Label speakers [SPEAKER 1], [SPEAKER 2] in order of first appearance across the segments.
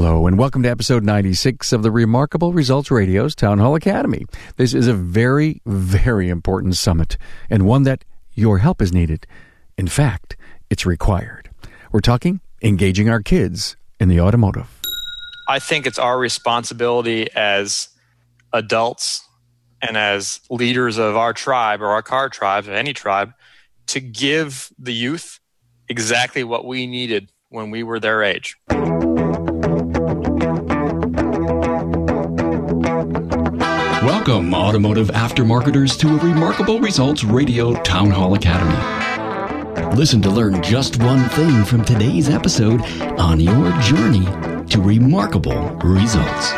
[SPEAKER 1] Hello, and welcome to episode 96 of the Remarkable Results Radio's Town Hall Academy. This is a very, very important summit, and one that your help is needed. In fact, it's required. We're talking engaging our kids in the automotive.
[SPEAKER 2] I think it's our responsibility as adults and as leaders of our tribe or our car tribe, or any tribe, to give the youth exactly what we needed when we were their age.
[SPEAKER 3] Welcome, automotive aftermarketers, to a Remarkable Results Radio Town Hall Academy. Listen to learn just one thing from today's episode on your journey to remarkable results.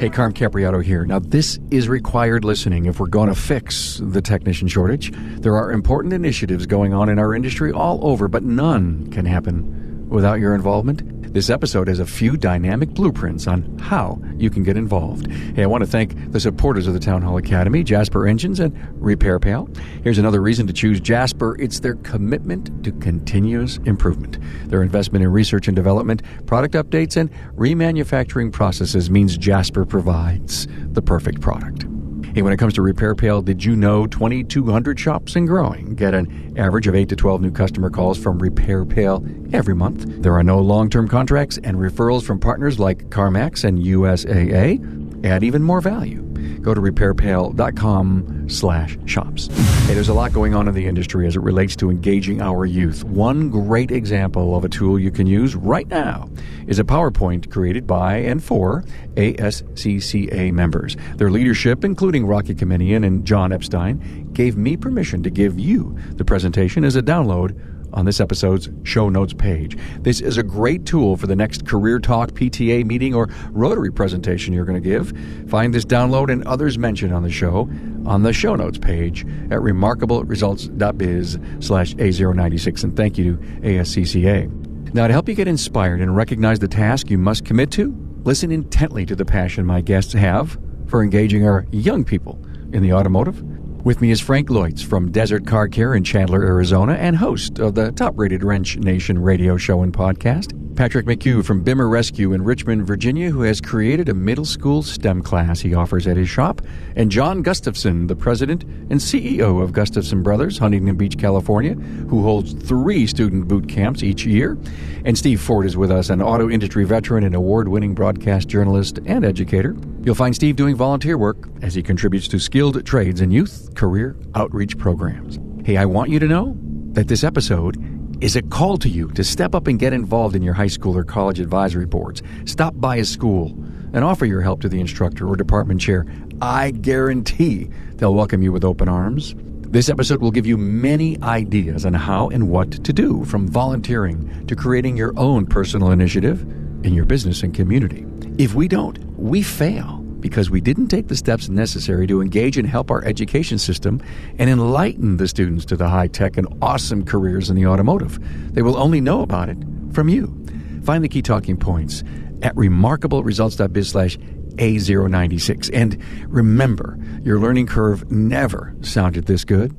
[SPEAKER 1] Hey, Carm Capriotto here. Now, this is required listening if we're going to fix the technician shortage. There are important initiatives going on in our industry all over, but none can happen without your involvement? This episode has a few dynamic blueprints on how you can get involved. Hey, I want to thank the supporters of the Town Hall Academy, Jasper Engines and Repair Pal. Here's another reason to choose Jasper it's their commitment to continuous improvement. Their investment in research and development, product updates, and remanufacturing processes means Jasper provides the perfect product. Hey, when it comes to Repair Pal, did you know 2,200 shops and growing get an average of 8 to 12 new customer calls from Repair Pal every month? There are no long term contracts, and referrals from partners like CarMax and USAA add even more value. Go to repairpal.com slash shops. Hey, there's a lot going on in the industry as it relates to engaging our youth. One great example of a tool you can use right now is a PowerPoint created by and for ASCCA members. Their leadership, including Rocky Kamenian and John Epstein, gave me permission to give you the presentation as a download on this episode's show notes page. This is a great tool for the next Career Talk PTA meeting or Rotary presentation you're going to give. Find this download and others mentioned on the show on the show notes page at remarkableresults.biz slash A096. And thank you to ASCCA. Now, to help you get inspired and recognize the task you must commit to, listen intently to the passion my guests have for engaging our young people in the automotive with me is Frank Leutz from Desert Car Care in Chandler, Arizona, and host of the top rated Wrench Nation radio show and podcast. Patrick McHugh from Bimmer Rescue in Richmond, Virginia, who has created a middle school STEM class he offers at his shop. And John Gustafson, the president and CEO of Gustafson Brothers, Huntington Beach, California, who holds three student boot camps each year. And Steve Ford is with us, an auto industry veteran and award winning broadcast journalist and educator. You'll find Steve doing volunteer work as he contributes to skilled trades and youth career outreach programs. Hey, I want you to know that this episode is a call to you to step up and get involved in your high school or college advisory boards. Stop by a school and offer your help to the instructor or department chair. I guarantee they'll welcome you with open arms. This episode will give you many ideas on how and what to do, from volunteering to creating your own personal initiative in your business and community. If we don't, we fail because we didn't take the steps necessary to engage and help our education system and enlighten the students to the high tech and awesome careers in the automotive. They will only know about it from you. Find the key talking points at remarkableresults.biz slash A096. And remember, your learning curve never sounded this good.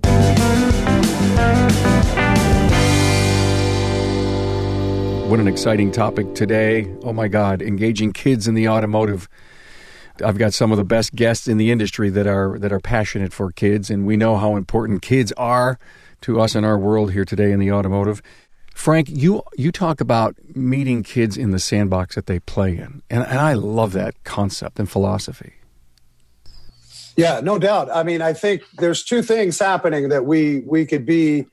[SPEAKER 1] What an exciting topic today. Oh my God, engaging kids in the automotive. I've got some of the best guests in the industry that are that are passionate for kids and we know how important kids are to us in our world here today in the automotive. Frank, you you talk about meeting kids in the sandbox that they play in. And, and I love that concept and philosophy.
[SPEAKER 4] Yeah, no doubt. I mean, I think there's two things happening that we we could be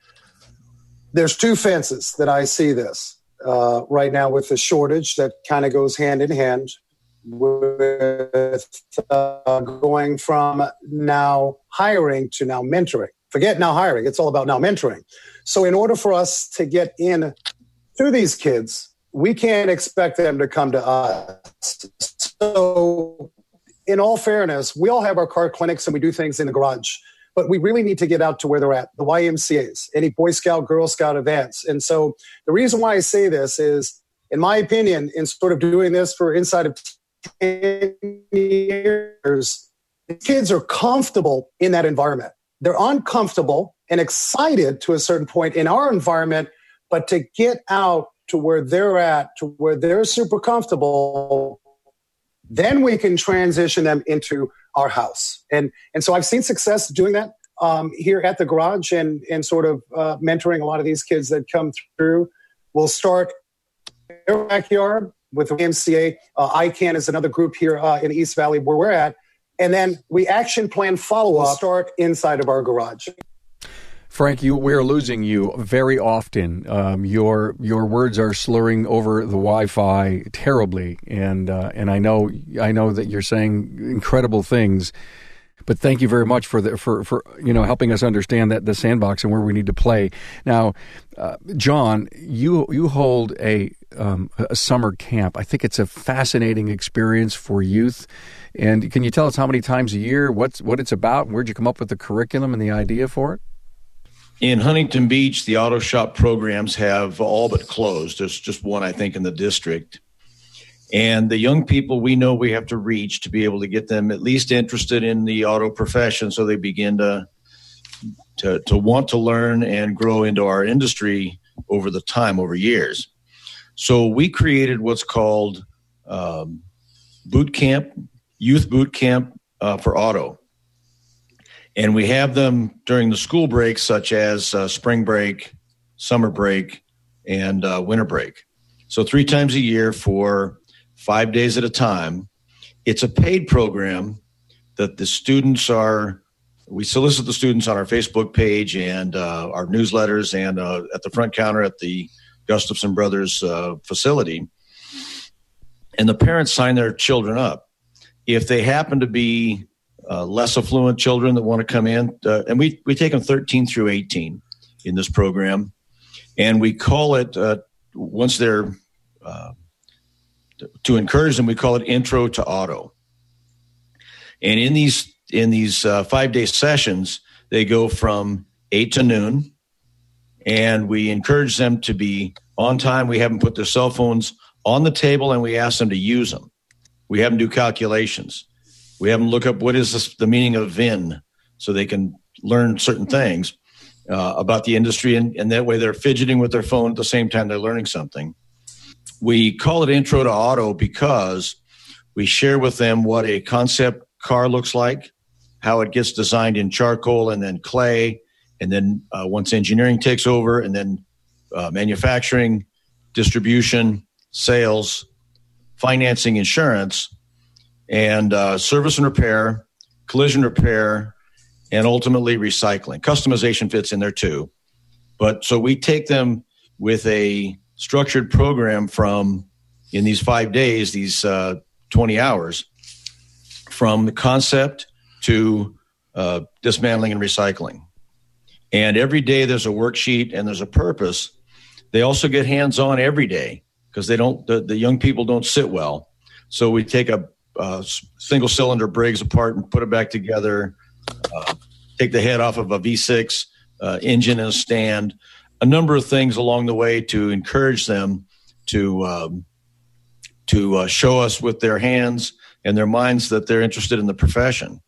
[SPEAKER 4] there's two fences that I see this uh, right now with the shortage that kind of goes hand in hand with uh, going from now hiring to now mentoring. Forget now hiring; it's all about now mentoring. So, in order for us to get in to these kids, we can't expect them to come to us. So, in all fairness, we all have our car clinics and we do things in the garage but we really need to get out to where they're at the YMCA's, any Boy Scout, Girl Scout events. And so the reason why I say this is, in my opinion, in sort of doing this for inside of 10 years, kids are comfortable in that environment. They're uncomfortable and excited to a certain point in our environment, but to get out to where they're at, to where they're super comfortable, then we can transition them into our house. And and so I've seen success doing that um, here at the garage and and sort of uh, mentoring a lot of these kids that come through. We'll start their backyard with YMCA. Uh, ICANN is another group here uh, in East Valley where we're at. And then we action plan follow up start inside of our garage.
[SPEAKER 1] Frank, you, we're losing you very often. Um, your your words are slurring over the Wi-Fi terribly, and uh, and I know I know that you're saying incredible things. But thank you very much for the for for you know helping us understand that the sandbox and where we need to play. Now, uh, John, you you hold a um, a summer camp. I think it's a fascinating experience for youth. And can you tell us how many times a year, what's what it's about, where'd you come up with the curriculum and the idea for it?
[SPEAKER 5] In Huntington Beach, the auto shop programs have all but closed. There's just one, I think, in the district. And the young people we know we have to reach to be able to get them at least interested in the auto profession so they begin to, to, to want to learn and grow into our industry over the time, over years. So we created what's called um, boot camp, youth boot camp uh, for auto and we have them during the school breaks, such as uh, spring break, summer break, and uh, winter break. So three times a year for five days at a time. It's a paid program that the students are. We solicit the students on our Facebook page and uh, our newsletters, and uh, at the front counter at the Gustafson Brothers uh, facility. And the parents sign their children up. If they happen to be uh, less affluent children that want to come in, uh, and we we take them 13 through 18 in this program, and we call it uh, once they're uh, to encourage them, we call it Intro to Auto. And in these in these uh, five day sessions, they go from eight to noon, and we encourage them to be on time. We have them put their cell phones on the table, and we ask them to use them. We have them do calculations we have them look up what is this, the meaning of VIN so they can learn certain things uh, about the industry. And, and that way they're fidgeting with their phone at the same time they're learning something. We call it Intro to Auto because we share with them what a concept car looks like, how it gets designed in charcoal and then clay. And then uh, once engineering takes over, and then uh, manufacturing, distribution, sales, financing, insurance, and uh, service and repair, collision repair, and ultimately recycling. Customization fits in there too. But so we take them with a structured program from in these five days, these uh, 20 hours, from the concept to uh, dismantling and recycling. And every day there's a worksheet and there's a purpose. They also get hands on every day because they don't, the, the young people don't sit well. So we take a uh, single cylinder Briggs apart and put it back together. Uh, take the head off of a V6 uh, engine and a stand. A number of things along the way to encourage them to um, to uh, show us with their hands and their minds that they're interested in the profession.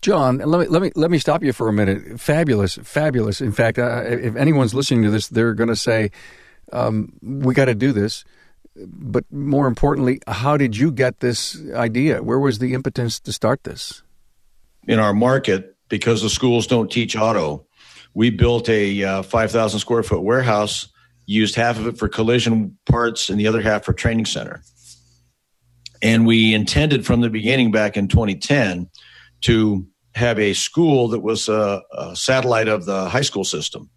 [SPEAKER 1] John, let me let me let me stop you for a minute. Fabulous, fabulous. In fact, uh, if anyone's listening to this, they're going to say, um, "We got to do this." but more importantly, how did you get this idea? Where was the impetus to start this?
[SPEAKER 5] In our market, because the schools don't teach auto, we built a uh, 5,000 square foot warehouse, used half of it for collision parts and the other half for training center. And we intended from the beginning back in 2010 to have a school that was a, a satellite of the high school system.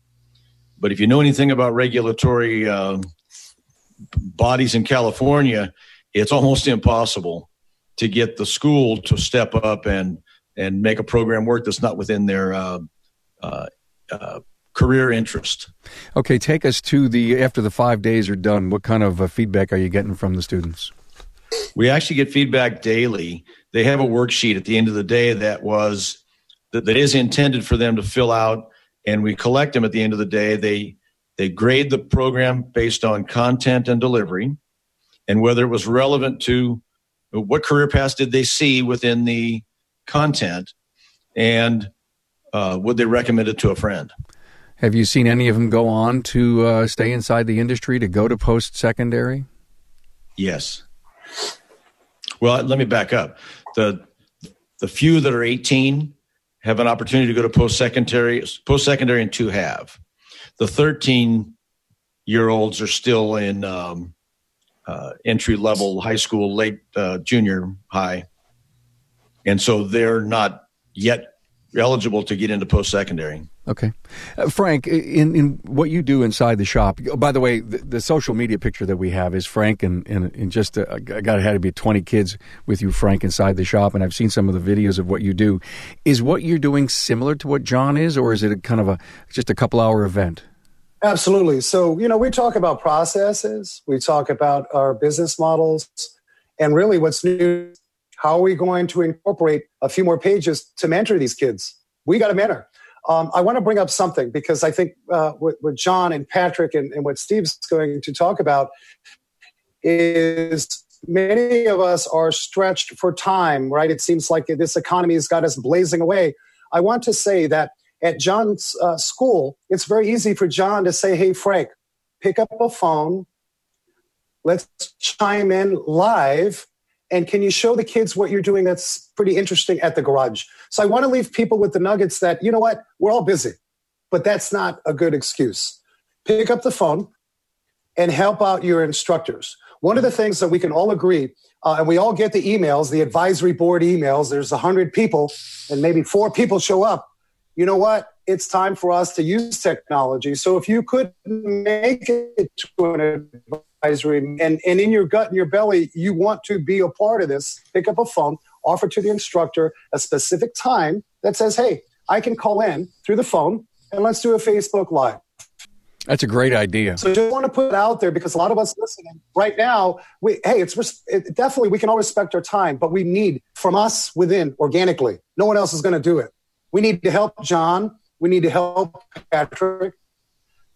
[SPEAKER 5] But if you know anything about regulatory uh, bodies in California, it's almost impossible to get the school to step up and and make a program work that's not within their uh, uh, uh, career interest.
[SPEAKER 1] Okay, take us to the after the five days are done. What kind of uh, feedback are you getting from the students?
[SPEAKER 5] We actually get feedback daily. They have a worksheet at the end of the day that was that, that is intended for them to fill out, and we collect them at the end of the day. They they grade the program based on content and delivery and whether it was relevant to what career paths did they see within the content and uh, would they recommend it to a friend.
[SPEAKER 1] Have you seen any of them go on to uh, stay inside the industry to go to post secondary?
[SPEAKER 5] Yes. Well, let me back up. The the few that are 18 have an opportunity to go to post secondary, post secondary, and two have. The 13 year olds are still in um, uh, entry level high school, late uh, junior high, and so they're not yet eligible to get into post secondary.
[SPEAKER 1] Okay, uh, Frank, in in what you do inside the shop. By the way, the, the, social media picture that we have is Frank and and, and just uh, I got it had to be twenty kids with you, Frank, inside the shop, and I've seen some of the videos of what you do. Is what you're doing similar to what John is, or is it a kind of a just a couple hour event?
[SPEAKER 4] Absolutely. So you know, we talk about processes, we talk about our business models, and really, what's new. How are we going to incorporate a few more pages to mentor these kids? We got to mentor um, I want to bring up something because I think uh, what, what, John and Patrick and, and what Steve's going to talk about is many of us are stretched for time, right? It seems like this economy has got us blazing away. I want to say that at John's uh, school, it's very easy for John to say, Hey, Frank, pick up a phone. Let's chime in live and can you show the kids what you're doing that's pretty interesting at the garage? So I want to leave people with the nuggets that, you know what, we're all busy, but that's not a good excuse. Pick up the phone and help out your instructors. One of the things that we can all agree, uh, and we all get the emails, the advisory board emails, there's 100 people, and maybe four people show up. You know what? It's time for us to use technology. So if you could make it to an and, and in your gut and your belly, you want to be a part of this, pick up a phone, offer to the instructor a specific time that says, hey, I can call in through the phone and let's do a Facebook Live.
[SPEAKER 1] That's a great idea.
[SPEAKER 4] So I just want to put it out there because a lot of us listening right now, we hey, it's it, definitely we can all respect our time, but we need from us within organically. No one else is going to do it. We need to help John. We need to help Patrick.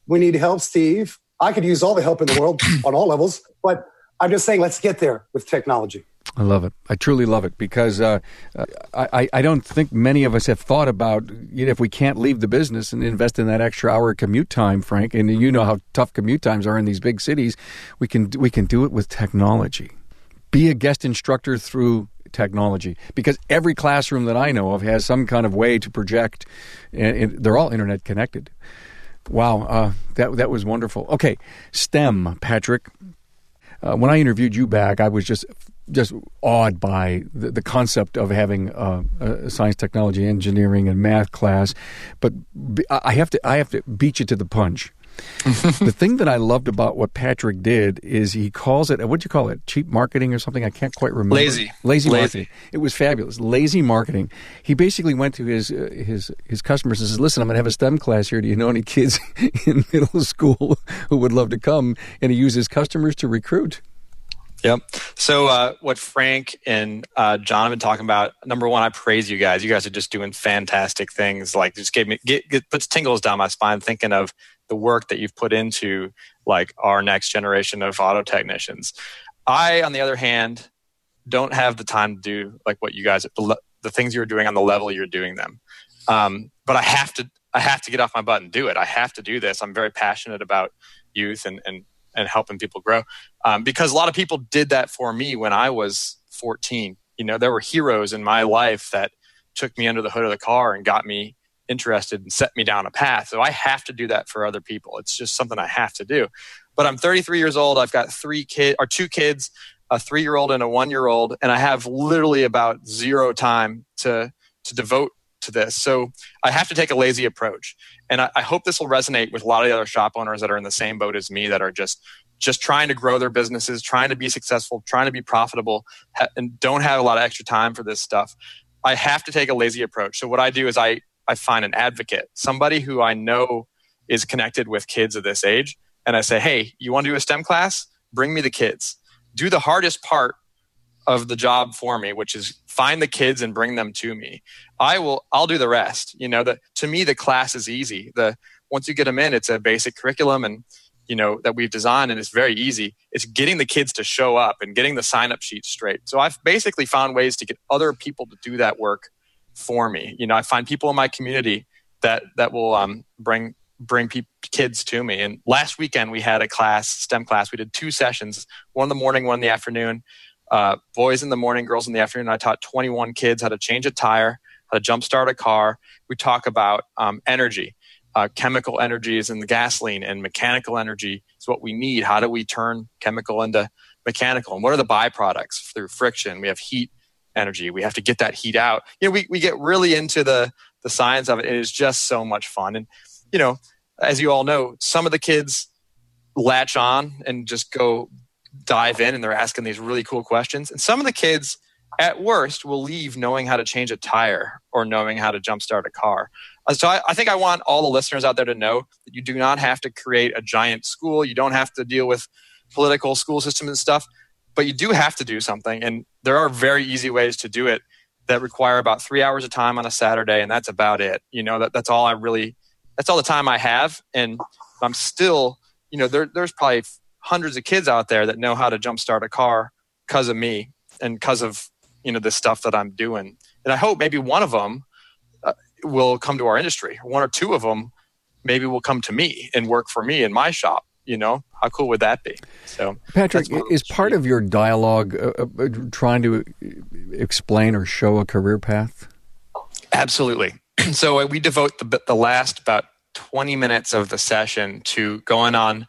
[SPEAKER 4] We need to help Steve. I could use all the help in the world on all levels, but I'm just saying, let's get there with technology.
[SPEAKER 1] I love it. I truly love it because uh, I, I don't think many of us have thought about you know, if we can't leave the business and invest in that extra hour commute time, Frank. And you know how tough commute times are in these big cities. We can we can do it with technology. Be a guest instructor through technology because every classroom that I know of has some kind of way to project, and they're all internet connected. Wow, uh, that that was wonderful. Okay, STEM, Patrick. Uh, when I interviewed you back, I was just just awed by the, the concept of having uh, a science, technology, engineering, and math class. But I have to I have to beat you to the punch. the thing that I loved about what Patrick did is he calls it what do you call it cheap marketing or something I can't quite remember
[SPEAKER 2] lazy
[SPEAKER 1] lazy, lazy. marketing it was fabulous lazy marketing he basically went to his uh, his his customers and says listen I'm going to have a STEM class here do you know any kids in middle school who would love to come and he uses customers to recruit
[SPEAKER 2] Yep. So uh, what Frank and uh, John have been talking about. Number one, I praise you guys. You guys are just doing fantastic things. Like just gave me get, get puts tingles down my spine thinking of the work that you've put into like our next generation of auto technicians. I, on the other hand, don't have the time to do like what you guys the things you're doing on the level you're doing them. Um, but I have to I have to get off my butt and do it. I have to do this. I'm very passionate about youth and and and helping people grow. Um, because a lot of people did that for me when I was 14. You know, there were heroes in my life that took me under the hood of the car and got me interested and set me down a path. So I have to do that for other people. It's just something I have to do. But I'm 33 years old. I've got three kids or two kids, a three year old and a one year old, and I have literally about zero time to to devote to this. So I have to take a lazy approach. And I, I, hope this will resonate with a lot of the other shop owners that are in the same boat as me that are just just trying to grow their businesses, trying to be successful, trying to be profitable, and don't have a lot of extra time for this stuff. I have to take a lazy approach. So what I do is I I find an advocate, somebody who I know is connected with kids of this age, and I say, "Hey, you want to do a STEM class? Bring me the kids. Do the hardest part of the job for me, which is find the kids and bring them to me. I will I'll do the rest. You know, the to me the class is easy. The once you get them in, it's a basic curriculum and you know that we've designed and it's very easy. It's getting the kids to show up and getting the sign up sheet straight. So I've basically found ways to get other people to do that work for me. You know, I find people in my community that that will um, bring bring pe- kids to me. And last weekend we had a class, STEM class. We did two sessions, one in the morning, one in the afternoon. Uh, boys in the morning, girls in the afternoon. I taught 21 kids how to change a tire, how to jumpstart a car. We talk about um, energy, uh, chemical energies and the gasoline, and mechanical energy is what we need. How do we turn chemical into mechanical? And what are the byproducts through friction? We have heat energy. We have to get that heat out. You know, we, we get really into the the science of it. It is just so much fun. And you know, as you all know, some of the kids latch on and just go dive in and they're asking these really cool questions. And some of the kids, at worst, will leave knowing how to change a tire or knowing how to jumpstart a car. Uh, so I, I, think I want all the listeners out there to know that you do not have to create a giant school. You don't have to deal with political school systems and stuff, but you do have to do something. And there are very easy ways to do it that require about three hours of time on a Saturday, and that's about it. You know, that, that's all I really that's all the time I have, and I'm still, you know, there, there's probably hundreds of kids out there that know how to jumpstart a car because of me and because of you know the stuff that I'm doing. And I hope maybe one of them uh, will come to our industry. One or two of them maybe will come to me and work for me in my shop. You know, how cool would that be? So,
[SPEAKER 1] Patrick, is part of your dialogue uh, uh, trying to explain or show a career path?
[SPEAKER 2] Absolutely. so uh, we devote the, the last about 20 minutes of the session to going on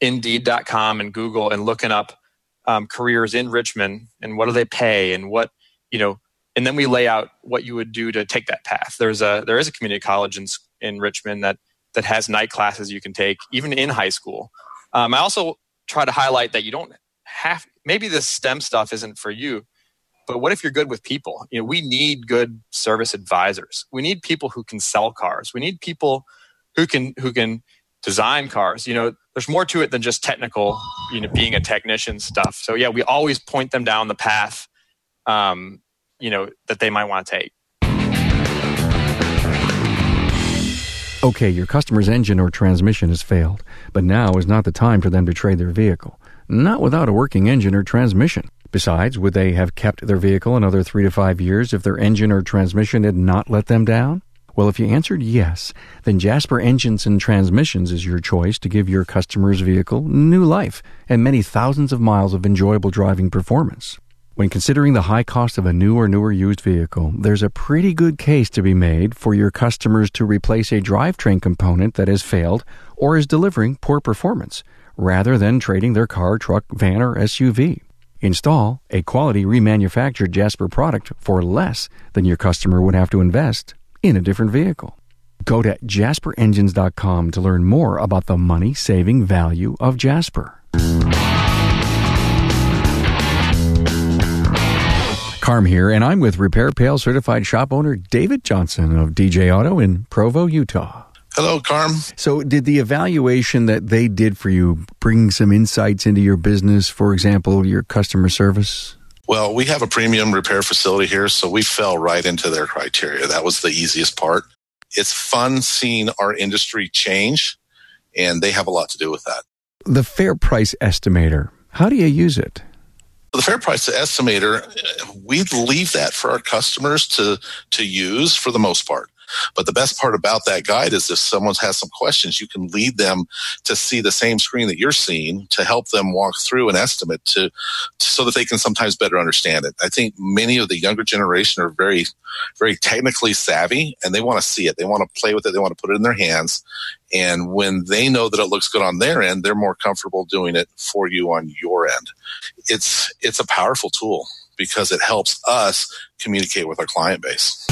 [SPEAKER 2] indeed.com and Google and looking up um, careers in Richmond and what do they pay and what, you know, and then we lay out what you would do to take that path. There's a, there is a community college in, in Richmond that, that has night classes you can take even in high school. Um, I also try to highlight that you don't have, maybe this STEM stuff isn't for you, but what if you're good with people? You know, we need good service advisors. We need people who can sell cars. We need people who can who can design cars. You know, there's more to it than just technical, you know, being a technician stuff. So yeah, we always point them down the path um, you know, that they might want to take.
[SPEAKER 1] Okay, your customer's engine or transmission has failed, but now is not the time for them to trade their vehicle. Not without a working engine or transmission. Besides, would they have kept their vehicle another three to five years if their engine or transmission had not let them down? Well, if you answered yes, then Jasper Engines and Transmissions is your choice to give your customer's vehicle new life and many thousands of miles of enjoyable driving performance. When considering the high cost of a new or newer used vehicle, there's a pretty good case to be made for your customers to replace a drivetrain component that has failed or is delivering poor performance, rather than trading their car, truck, van, or SUV. Install a quality remanufactured Jasper product for less than your customer would have to invest in a different vehicle. Go to jasperengines.com to learn more about the money saving value of Jasper. Carm here, and I'm with Repair Pal certified shop owner David Johnson of DJ Auto in Provo, Utah.
[SPEAKER 6] Hello, Carm.
[SPEAKER 1] So, did the evaluation that they did for you bring some insights into your business? For example, your customer service?
[SPEAKER 6] Well, we have a premium repair facility here, so we fell right into their criteria. That was the easiest part. It's fun seeing our industry change, and they have a lot to do with that.
[SPEAKER 1] The Fair Price Estimator, how do you use it?
[SPEAKER 6] The Fair Price Estimator, we leave that for our customers to, to use for the most part. But the best part about that guide is if someone has some questions, you can lead them to see the same screen that you're seeing to help them walk through an estimate to, so that they can sometimes better understand it. I think many of the younger generation are very, very technically savvy and they want to see it. They want to play with it. They want to put it in their hands. And when they know that it looks good on their end, they're more comfortable doing it for you on your end. It's, it's a powerful tool because it helps us communicate with our client base.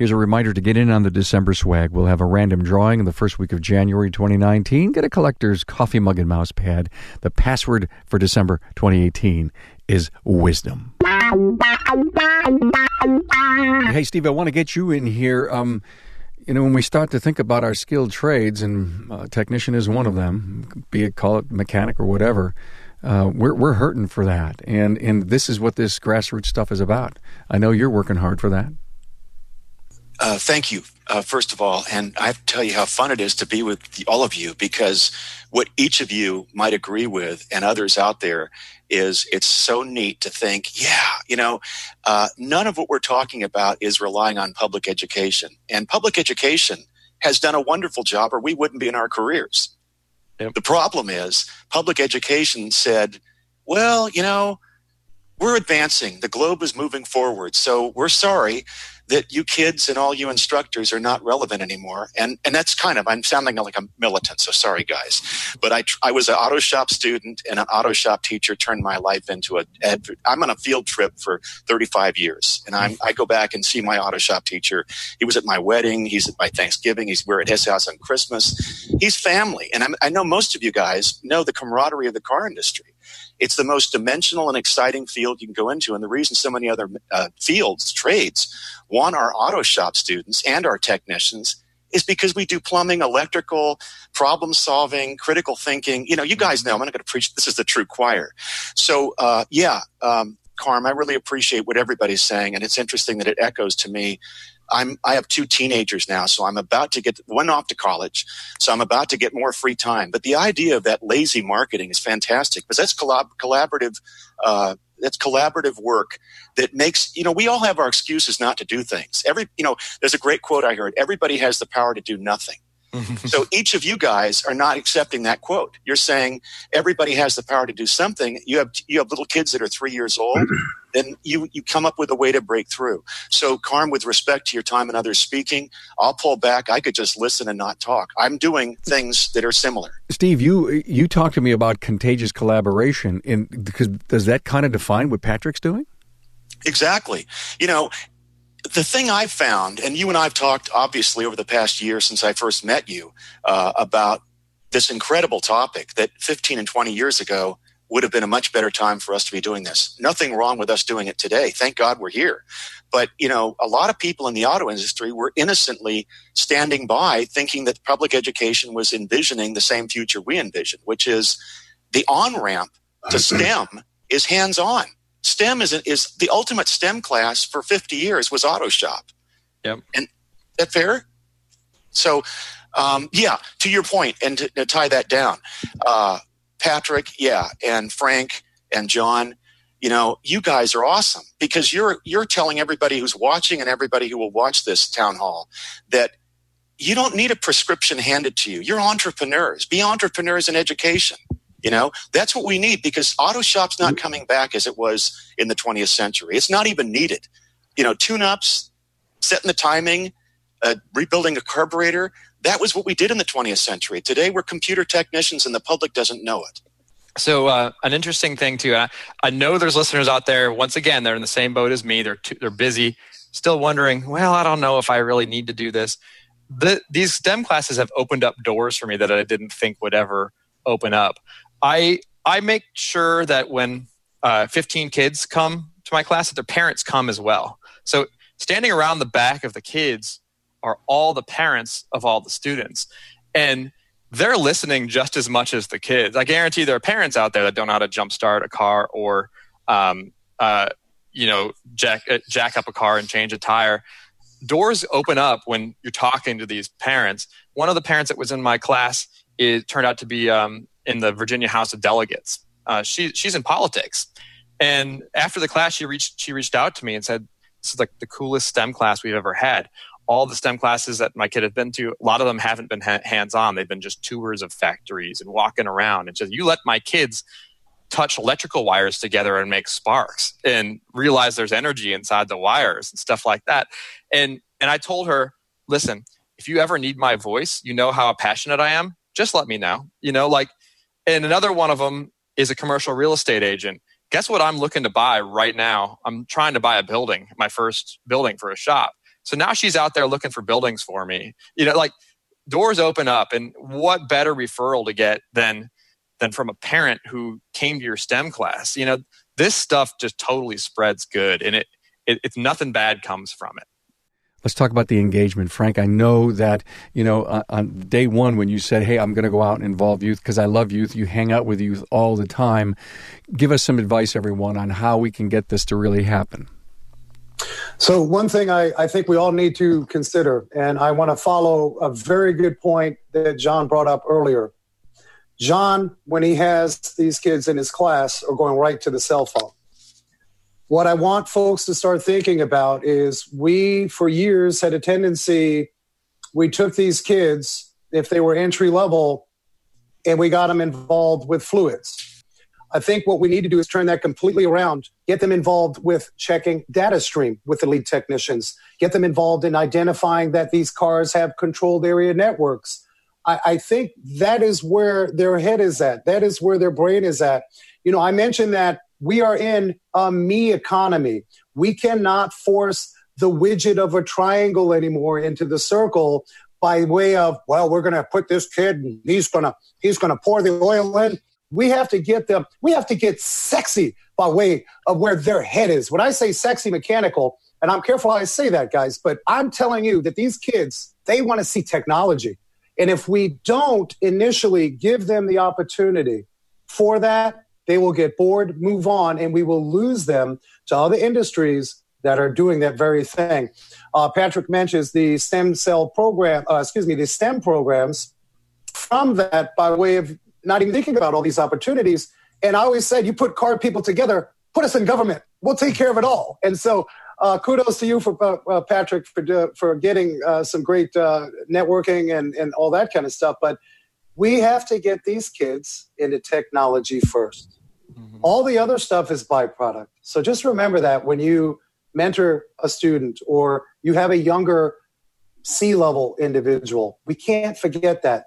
[SPEAKER 1] Here's a reminder to get in on the December swag. We'll have a random drawing in the first week of January 2019. Get a collector's coffee mug and mouse pad. The password for December 2018 is wisdom. Hey, Steve, I want to get you in here. Um, you know, when we start to think about our skilled trades, and uh, technician is one of them, be it call it mechanic or whatever, uh, we're we're hurting for that, and and this is what this grassroots stuff is about. I know you're working hard for that.
[SPEAKER 7] Uh, thank you. uh, first of all, and I have to tell you how fun it is to be with the, all of you because what each of you might agree with and others out there is it's so neat to think, yeah, you know, uh, none of what we're talking about is relying on public education. And public education has done a wonderful job, or we wouldn't be in our careers. Yep. The problem is public education said, well, you know, we're advancing. The globe is moving forward. So we're sorry that you kids and all you instructors are not relevant anymore. And and that's kind of I'm sounding like a militant, so sorry guys. But I I was an auto shop student and an auto shop teacher turned my life into a I'm on a field trip for 35 years, and I'm I go back and see my auto shop teacher. He was at my wedding. He's at my Thanksgiving. He's we're at his house on Christmas. He's family, and I'm, I know most of you guys know the camaraderie of the car industry. It's the most dimensional and exciting field you can go into. And the reason so many other uh, fields, trades, want our auto shop students and our technicians is because we do plumbing, electrical, problem solving, critical thinking. You know, you guys know I'm not going to preach. This is the true choir. So, uh, yeah, um, Carm, I really appreciate what everybody's saying, and it's interesting that it echoes to me I'm I have two teenagers now, so I'm about to get one off to college, so I'm about to get more free time. But the idea of that lazy marketing is fantastic because that's collab- collaborative. Uh, that's collaborative work that makes you know we all have our excuses not to do things. Every you know, there's a great quote I heard: "Everybody has the power to do nothing." So each of you guys are not accepting that quote. You're saying everybody has the power to do something. You have you have little kids that are three years old. then you you come up with a way to break through. So, Carm, with respect to your time and others speaking, I'll pull back. I could just listen and not talk. I'm doing things that are similar.
[SPEAKER 1] Steve, you you talked to me about contagious collaboration. In because does that kind of define what Patrick's doing?
[SPEAKER 7] Exactly. You know, the thing I've found, and you and I've talked obviously over the past year since I first met you uh, about this incredible topic that 15 and 20 years ago would have been a much better time for us to be doing this. Nothing wrong with us doing it today. Thank God we're here. But, you know, a lot of people in the auto industry were innocently standing by thinking that public education was envisioning the same future we envision, which is the on ramp to STEM is hands on. STEM is, is the ultimate STEM class for 50 years was auto shop.
[SPEAKER 2] Yep.
[SPEAKER 7] And that fair? So, um, yeah, to your point, and to, to tie that down, uh, Patrick, yeah, and Frank and John, you know, you guys are awesome because you're you're telling everybody who's watching and everybody who will watch this town hall that you don't need a prescription handed to you. You're entrepreneurs. Be entrepreneurs in education. You know, that's what we need because auto shop's not coming back as it was in the 20th century. It's not even needed. You know, tune ups, setting the timing, uh, rebuilding a carburetor. That was what we did in the 20th century. Today, we're computer technicians and the public doesn't know it.
[SPEAKER 2] So, uh, an interesting thing too. I, I know there's listeners out there. Once again, they're in the same boat as me. They're too, they're busy, still wondering. Well, I don't know if I really need to do this. The, these STEM classes have opened up doors for me that I didn't think would ever open up. I I make sure that when uh, 15 kids come to my class, that their parents come as well. So standing around the back of the kids are all the parents of all the students, and they're listening just as much as the kids. I guarantee there are parents out there that don't know how to jumpstart a car or, um, uh, you know, jack uh, jack up a car and change a tire. Doors open up when you're talking to these parents. One of the parents that was in my class it turned out to be um, in the Virginia House of Delegates. Uh, she, she's in politics. And after the class, she reached, she reached out to me and said, This is like the coolest STEM class we've ever had. All the STEM classes that my kid has been to, a lot of them haven't been ha- hands on. They've been just tours of factories and walking around. And just, you let my kids touch electrical wires together and make sparks and realize there's energy inside the wires and stuff like that. And, and I told her, listen, if you ever need my voice, you know how passionate I am. Just let me know. You know, like and another one of them is a commercial real estate agent. Guess what I'm looking to buy right now? I'm trying to buy a building, my first building for a shop. So now she's out there looking for buildings for me. You know, like doors open up and what better referral to get than than from a parent who came to your STEM class. You know, this stuff just totally spreads good and it, it it's nothing bad comes from it.
[SPEAKER 1] Let's talk about the engagement, Frank. I know that you know on, on day one when you said, "Hey, I'm going to go out and involve youth because I love youth." You hang out with youth all the time. Give us some advice, everyone, on how we can get this to really happen.
[SPEAKER 4] So, one thing I, I think we all need to consider, and I want to follow a very good point that John brought up earlier. John, when he has these kids in his class, are going right to the cell phone. What I want folks to start thinking about is we, for years, had a tendency, we took these kids, if they were entry level, and we got them involved with fluids I think what we need to do is turn that completely around, get them involved with checking data stream with the lead technicians, get them involved in identifying that these cars have controller area networks. I, I think that is where their head is at. That is where their brain is at. You know, I mentioned that we are in a me economy. We cannot force the widget of a triangle anymore into the circle by way of well we're going to put this kid and he's going to he's going to pour the oil in we have to get them, we have to get sexy by way of where their head is. When I say sexy mechanical, and I'm careful how I say that, guys, but I'm telling you that these kids, they want to see technology. And if we don't initially give them the opportunity for that, they will get bored, move on, and we will lose them to other industries that are doing that very thing. Uh, Patrick mentions the stem cell program, uh, excuse me, the STEM programs. From that, by way of not even thinking about all these opportunities. And I always said, you put card people together, put us in government. We'll take care of it all. And so, uh, kudos to you for uh, uh Patrick for uh, for getting uh, some great uh, networking and and all that kind of stuff. But we have to get these kids into technology 1st mm-hmm. All the other stuff is byproduct. So just remember that when you mentor a student or you have a younger C level individual, we can't forget that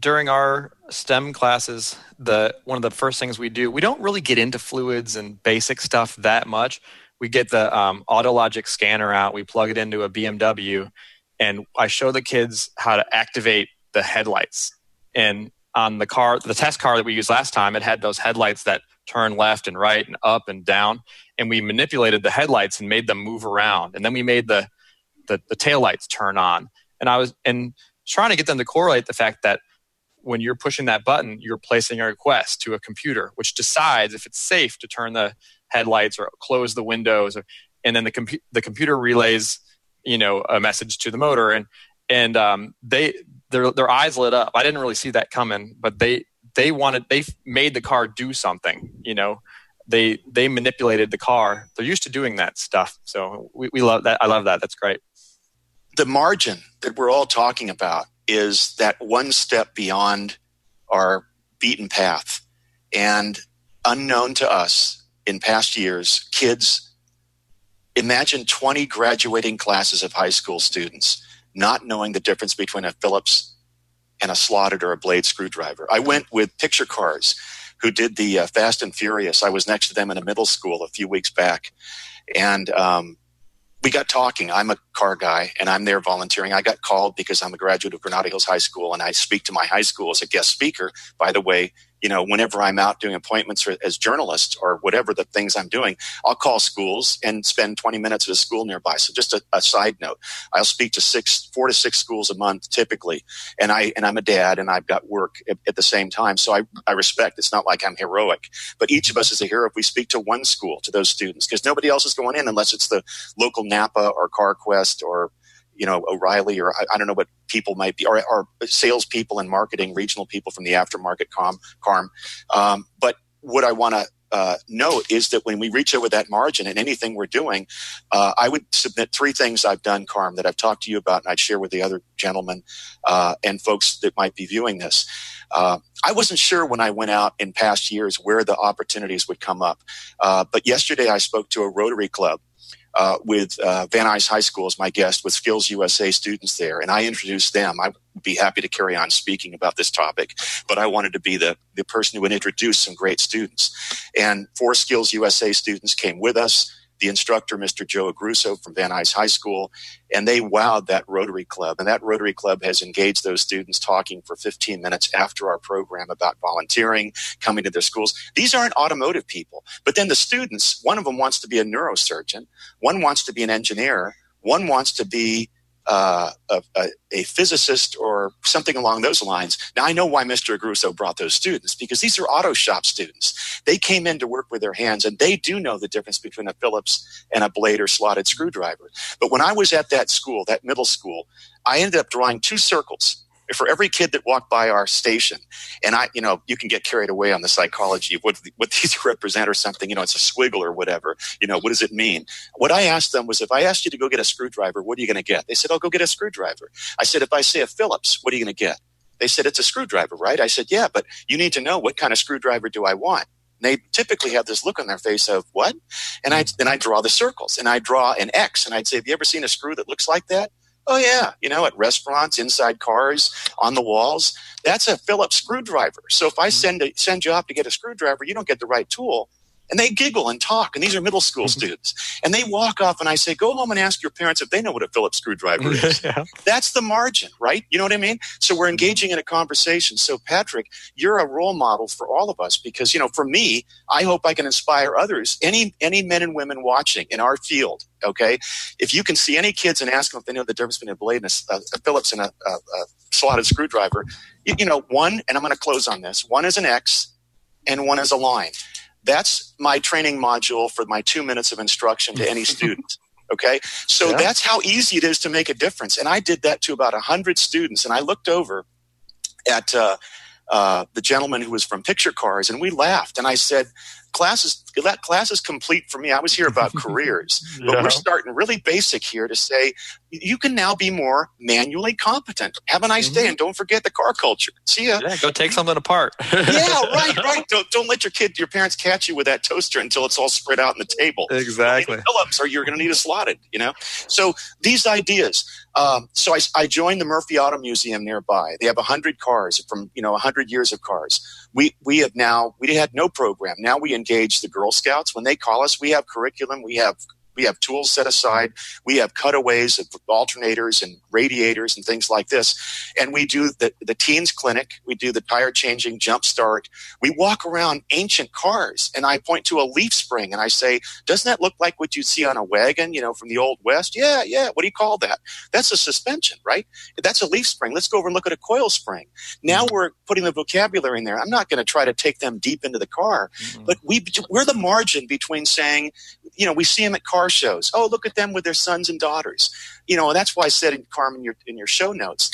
[SPEAKER 2] during our STEM classes, the one of the first things we do, we don't really get into fluids and basic stuff that much. We get the um, AutoLogic scanner out, we plug it into a BMW, and I show the kids how to activate the headlights. And on the car, the test car that we used last time, it had those headlights that turn left and right and up and down. And we manipulated the headlights and made them move around. And then we made the the, the tail lights turn on. And I was and trying to get them to correlate the fact that when you're pushing that button, you're placing a request to a computer, which decides if it's safe to turn the headlights or close the windows, or, and then the, the computer relays, you know, a message to the motor, and and um, they their their eyes lit up. I didn't really see that coming, but they they wanted they made the car do something. You know, they they manipulated the car. They're used to doing that stuff, so we, we love that. I love that. That's great.
[SPEAKER 7] The margin that we're all talking about is that one step beyond our beaten path. And unknown to us in past years, kids imagine 20 graduating classes of high school students not knowing the difference between a Phillips and a slotted or a blade screwdriver. I went with picture cars who did the uh, Fast and Furious. I was next to them in a middle school a few weeks back. And um, we got talking. I'm a car guy and I'm there volunteering. I got called because I'm a graduate of Granada Hills High School and I speak to my high school as a guest speaker. By the way, you know, whenever I'm out doing appointments or, as journalist or whatever the things I'm doing, I'll call schools and spend 20 minutes at a school nearby. So just a, a, side note, I'll speak to six, four to six schools a month typically. And I, and I'm a dad and I've got work at, at the same time. So I, I respect, it's not like I'm heroic, but each of us is a hero if we speak to one school, to those students, because nobody else is going in unless it's the local Napa or CarQuest or you know O'Reilly or I, I, don't know what people might be or, or salespeople and marketing, regional people from the aftermarket com carm. Um, but what I want to uh, note is that when we reach over that margin in anything we're doing, uh, I would submit three things I've done, Carm, that I've talked to you about, and I'd share with the other gentlemen uh, and folks that might be viewing this. Uh, I wasn't sure when I went out in past years where the opportunities would come up, uh, but yesterday I spoke to a Rotary Club uh, with uh, Van Nuys High School as my guest with Skills USA students there, and I introduced them. I would be happy to carry on speaking about this topic, but I wanted to be the, the person who would introduce some great students. And four Skills USA students came with us the instructor, Mr. Joe Agruso from Van Nuys High School, and they wowed that Rotary Club. And that Rotary Club has engaged those students talking for 15 minutes after our program about volunteering, coming to their schools. These aren't automotive people. But then the students, one of them wants to be a neurosurgeon, one wants to be an engineer, one wants to be uh, a, a, a, physicist or something along those lines. Now I know why Mr. Agruso brought those students because these are auto shop students. They came in to work with their hands and they do know the difference between a Phillips and a blade or slotted screwdriver. But when I was at that school, that middle school, I ended up drawing two circles for every kid that walked by our station, and I, you know, you can get carried away on the psychology of what, what these represent or something, you know, it's a squiggle or whatever, you know, what does it mean? What I asked them was, if I asked you to go get a screwdriver, what are you going to get? They said, I'll go get a screwdriver. I said, if I say a Phillips, what are you going to get? They said, it's a screwdriver, right? I said, yeah, but you need to know what kind of screwdriver do I want? they typically have this look on their face of what? And I then I draw the circles and I draw an X and I'd say, Have you ever seen a screw that looks like that? Oh yeah, you know, at restaurants, inside cars, on the walls. That's a Phillips screwdriver. So if I mm-hmm. send a, send you off to get a screwdriver, you don't get the right tool. And they giggle and talk, and these are middle school mm-hmm. students. And they walk off, and I say, "Go home and ask your parents if they know what a Phillips screwdriver is." yeah. That's the margin, right? You know what I mean? So we're engaging in a conversation. So Patrick, you're a role model for all of us because you know, for me, I hope I can inspire others. Any any men and women watching in our field Okay, if you can see any kids and ask them if they know the difference between a blade and a, a Phillips and a, a, a slotted screwdriver, you, you know, one, and I'm going to close on this. One is an X, and one is a line. That's my training module for my two minutes of instruction to any student. Okay, so yeah. that's how easy it is to make a difference. And I did that to about hundred students, and I looked over at. Uh, uh, the gentleman who was from Picture Cars, and we laughed. And I said, classes that class is complete for me. I was here about careers, yeah. but we're starting really basic here to say you can now be more manually competent. Have a nice mm-hmm. day, and don't forget the car culture. See ya.
[SPEAKER 2] Yeah, go take something apart.
[SPEAKER 7] yeah, right, right. Don't don't let your kid, your parents, catch you with that toaster until it's all spread out on the table.
[SPEAKER 2] Exactly.
[SPEAKER 7] Phillips, or you're going to need a slotted. You know. So these ideas. Um, so I, I joined the Murphy Auto Museum nearby. They have hundred cars from you know hundred years of cars. We we have now we had no program. Now we engage the Girl Scouts when they call us. We have curriculum. We have we have tools set aside. We have cutaways of alternators and radiators and things like this. And we do the, the teens clinic. We do the tire changing jump start. We walk around ancient cars and I point to a leaf spring and I say, doesn't that look like what you'd see on a wagon, you know, from the old West? Yeah, yeah. What do you call that? That's a suspension, right? That's a leaf spring. Let's go over and look at a coil spring. Now mm-hmm. we're putting the vocabulary in there. I'm not going to try to take them deep into the car, mm-hmm. but we, we're the margin between saying, you know, we see them at car shows. Oh, look at them with their sons and daughters. You know, and that's why I said in Carmen, your, in your show notes,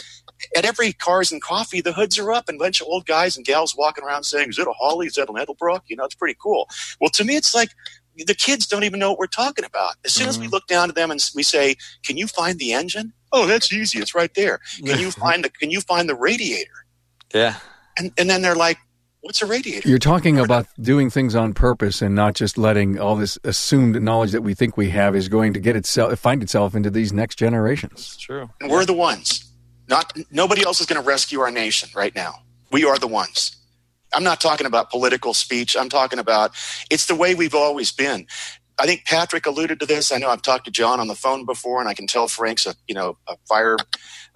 [SPEAKER 7] at every cars and coffee, the hoods are up and a bunch of old guys and gals walking around saying, is it a Holley? Is that an Edelbrock? You know, it's pretty cool. Well, to me, it's like the kids don't even know what we're talking about. As soon mm-hmm. as we mm-hmm. look down at them and we say, can you find the engine? Oh, that's easy. It's right there. Can you find the, can you find the radiator?
[SPEAKER 2] Yeah.
[SPEAKER 7] And, and then they're like, What's a radiator?
[SPEAKER 1] You're talking about doing things on purpose and not just letting all this assumed knowledge that we think we have is going to get itself find itself into these next generations.
[SPEAKER 2] It's true.
[SPEAKER 7] And we're the ones. Not nobody else is going to rescue our nation right now. We are the ones. I'm not talking about political speech. I'm talking about it's the way we've always been. I think Patrick alluded to this. I know I've talked to John on the phone before, and I can tell Frank's a you know a fire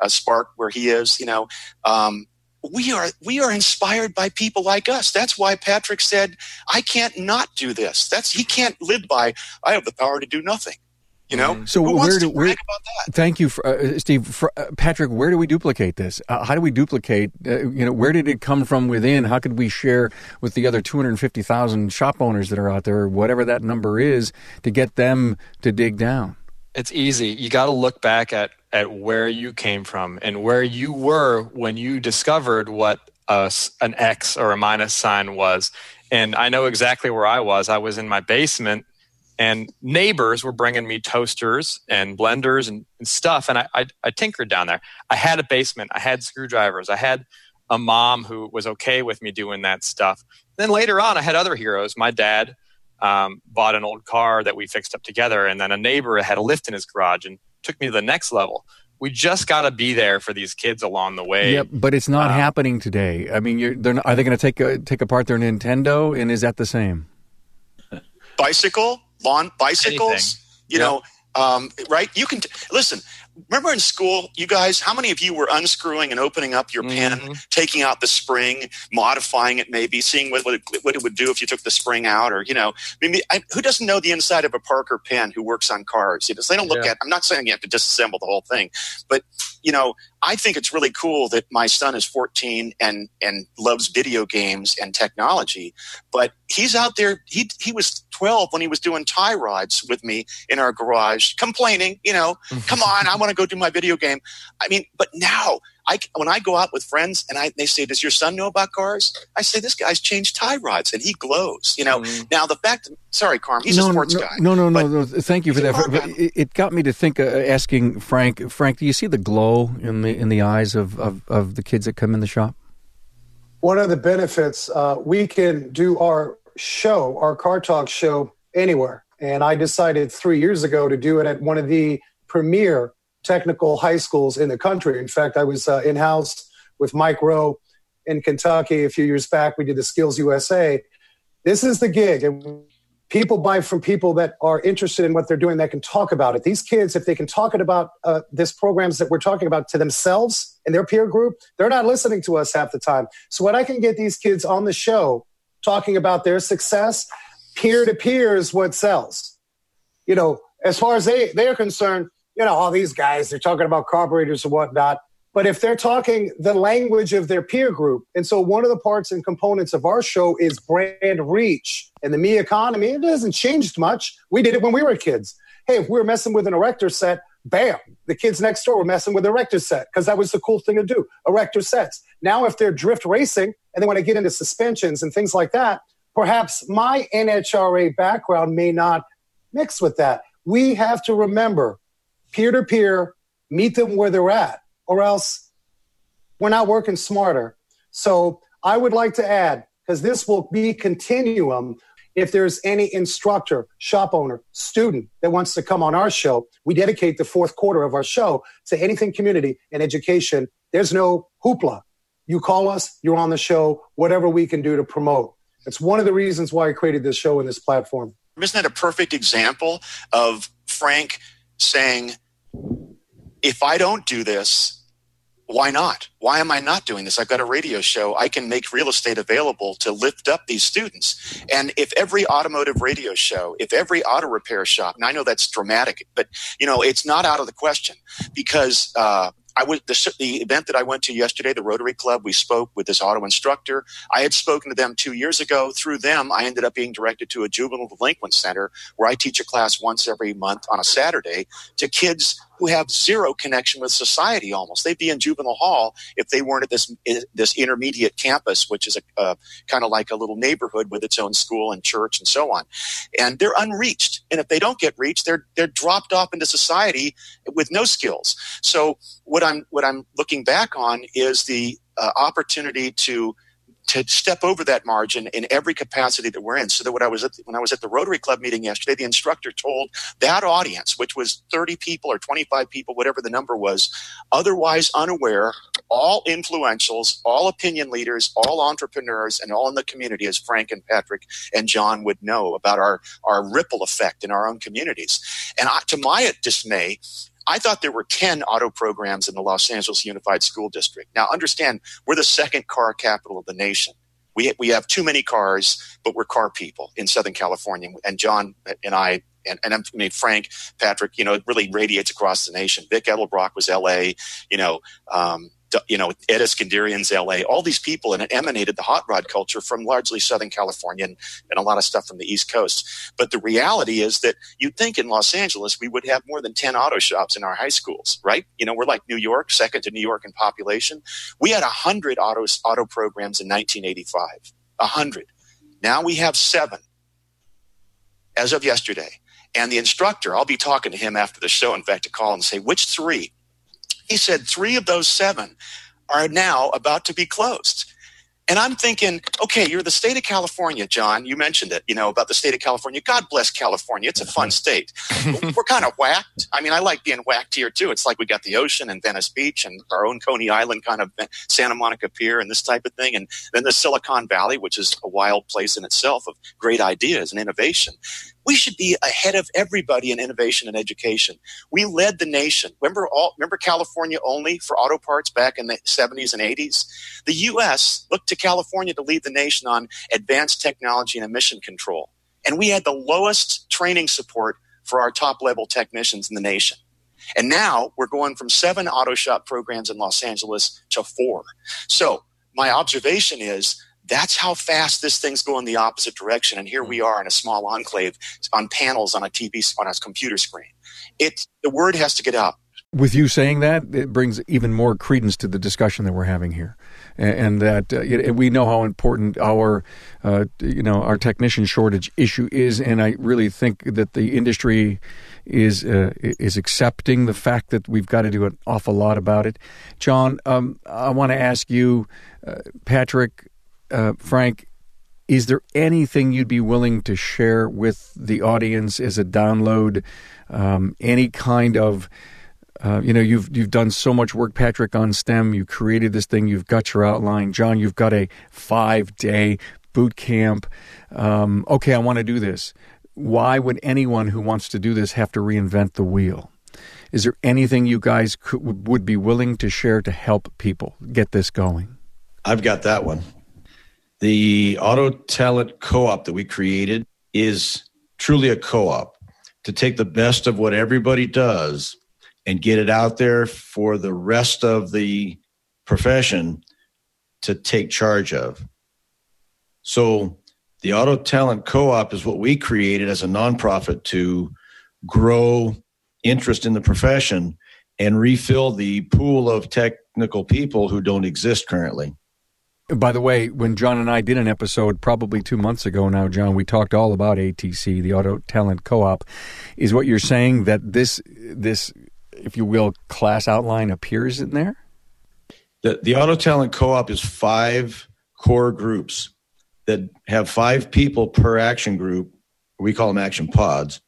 [SPEAKER 7] a spark where he is. You know, um, we are we are inspired by people like us. That's why patrick said i can't not do this. That's he can't live by i have the power to do nothing you know?
[SPEAKER 1] So
[SPEAKER 7] Who
[SPEAKER 1] where do where, thank you for, uh, steve for, uh, patrick where do we duplicate this? Uh, how do we duplicate uh, you know where did it come from within? How could we share with the other 250000 shop owners that are out there whatever that number is to get them to dig down
[SPEAKER 2] it's easy you got to look back at at where you came from and where you were when you discovered what a, an X or a minus sign was. And I know exactly where I was. I was in my basement, and neighbors were bringing me toasters and blenders and, and stuff. And I, I, I tinkered down there. I had a basement, I had screwdrivers, I had a mom who was okay with me doing that stuff. Then later on, I had other heroes. My dad um, bought an old car that we fixed up together, and then a neighbor had a lift in his garage, and took me to the next level. We just got to be there for these kids along the way.
[SPEAKER 1] Yep, but it's not um, happening today. I mean, not, are they going to take a, take apart their Nintendo, and is that the same?
[SPEAKER 7] Bicycle, lawn bicycles. Anything. You yep. know, um, right? You can t- listen. Remember in school, you guys, how many of you were unscrewing and opening up your mm-hmm. pen, taking out the spring, modifying it maybe, seeing what, what, it, what it would do if you took the spring out or, you know, I mean, I, who doesn't know the inside of a Parker pen who works on cars? You know, they don't look yeah. at, I'm not saying you have to disassemble the whole thing, but, you know, I think it's really cool that my son is 14 and, and loves video games and technology, but he's out there. He, he was 12 when he was doing tie rods with me in our garage, complaining, you know, come on, I want to go do my video game. I mean, but now I, when I go out with friends and I, they say, does your son know about cars? I say, this guy's changed tie rods and he glows, you know. Mm. Now the fact, sorry, Carm, he's no, a sports
[SPEAKER 1] no,
[SPEAKER 7] guy.
[SPEAKER 1] No, no, no, no, Thank you for that. But it, it, got me to think, uh, asking Frank, Frank, do you see the glow in the, in the eyes of, of, of the kids that come in the shop?
[SPEAKER 4] One of the benefits, uh, we can do our show, our car talk show, anywhere. And I decided three years ago to do it at one of the premier technical high schools in the country. In fact, I was uh, in house with Mike Rowe in Kentucky a few years back. We did the Skills USA. This is the gig. And people buy from people that are interested in what they're doing that can talk about it. These kids, if they can talk it about uh, this programs that we're talking about to themselves and their peer group, they're not listening to us half the time. So when I can get these kids on the show talking about their success, peer to peer is what sells. You know, as far as they, they're concerned, you know, all these guys, they're talking about carburetors and whatnot. But if they're talking the language of their peer group, and so one of the parts and components of our show is brand reach. And the me economy, it hasn't changed much. We did it when we were kids. Hey, if we were messing with an erector set, bam, the kids next door were messing with erector set because that was the cool thing to do, erector sets. Now, if they're drift racing and they want to get into suspensions and things like that, perhaps my NHRA background may not mix with that. We have to remember peer to peer, meet them where they're at, or else we're not working smarter. So I would like to add, because this will be continuum. If there's any instructor, shop owner, student that wants to come on our show, we dedicate the fourth quarter of our show to anything community and education. There's no hoopla. You call us, you're on the show, whatever we can do to promote. It's one of the reasons why I created this show and this platform.
[SPEAKER 7] Isn't that a perfect example of Frank saying, if I don't do this, why not? Why am I not doing this? I've got a radio show. I can make real estate available to lift up these students. And if every automotive radio show, if every auto repair shop, and I know that's dramatic, but you know, it's not out of the question because uh, I was the, the event that I went to yesterday, the Rotary Club. We spoke with this auto instructor. I had spoken to them two years ago. Through them, I ended up being directed to a juvenile delinquent center where I teach a class once every month on a Saturday to kids who have zero connection with society almost. They'd be in juvenile hall if they weren't at this this intermediate campus, which is a, kind of like a little neighborhood with its own school and church and so on. And they're unreached. And if they don't get reached, they're they're dropped off into society with no skills. So what I'm what I'm looking back on is the uh, opportunity to to step over that margin in every capacity that we're in. So that when I was at the, when I was at the Rotary Club meeting yesterday, the instructor told that audience, which was 30 people or 25 people, whatever the number was, otherwise unaware, all influentials, all opinion leaders, all entrepreneurs, and all in the community, as Frank and Patrick and John would know about our our ripple effect in our own communities. And I, to my dismay, I thought there were 10 auto programs in the Los Angeles Unified School District. Now, understand, we're the second car capital of the nation. We, we have too many cars, but we're car people in Southern California. And John and I, and, and I mean, Frank, Patrick, you know, it really radiates across the nation. Vic Edelbrock was LA, you know, um, you know, Ed Iskenderian's LA, all these people, and it emanated the hot rod culture from largely Southern California and, and a lot of stuff from the East Coast. But the reality is that you'd think in Los Angeles we would have more than 10 auto shops in our high schools, right? You know, we're like New York, second to New York in population. We had 100 auto, auto programs in 1985, 100. Now we have seven as of yesterday. And the instructor, I'll be talking to him after the show, in fact, to call and say, which three? He said three of those seven are now about to be closed. And I'm thinking, okay, you're the state of California, John. You mentioned it, you know, about the state of California. God bless California. It's a fun mm-hmm. state. We're kind of whacked. I mean, I like being whacked here too. It's like we got the ocean and Venice Beach and our own Coney Island kind of Santa Monica Pier and this type of thing. And then the Silicon Valley, which is a wild place in itself of great ideas and innovation. We should be ahead of everybody in innovation and education. We led the nation. Remember all, remember California only for auto parts back in the 70s and 80s? The US looked to California to lead the nation on advanced technology and emission control. And we had the lowest training support for our top level technicians in the nation. And now we're going from seven auto shop programs in Los Angeles to four. So my observation is that's how fast this thing's going the opposite direction. And here we are in a small enclave on panels on a TV, on a computer screen. It, the word has to get out.
[SPEAKER 1] With you saying that, it brings even more credence to the discussion that we're having here, and, that uh, we know how important our, uh, you know, our technician shortage issue is, and I really think that the industry is uh, is accepting the fact that we've got to do an awful lot about it. John, um, I want to ask you, uh, Patrick, uh, Frank, is there anything you'd be willing to share with the audience as a download? Um, any kind of uh, you know, you've you've done so much work, Patrick, on STEM. You created this thing. You've got your outline, John. You've got a five day boot camp. Um, okay, I want to do this why would anyone who wants to do this have to reinvent the wheel? Is there anything you guys could, would be willing to share to help people get this going?
[SPEAKER 5] I've got that one. The Auto Talent Co op that we created is truly a co op to take the best of what everybody does and get it out there for the rest of the profession to take charge of. So the Auto Talent Co op is what we created as a nonprofit to grow interest in the profession and refill the pool of technical people who don't exist currently.
[SPEAKER 1] By the way, when John and I did an episode probably two months ago now, John, we talked all about ATC, the Auto Talent Co-op. Is what you're saying that this this, if you will, class outline appears in there?
[SPEAKER 5] The the Auto Talent Co-op is five core groups that have five people per action group. We call them action pods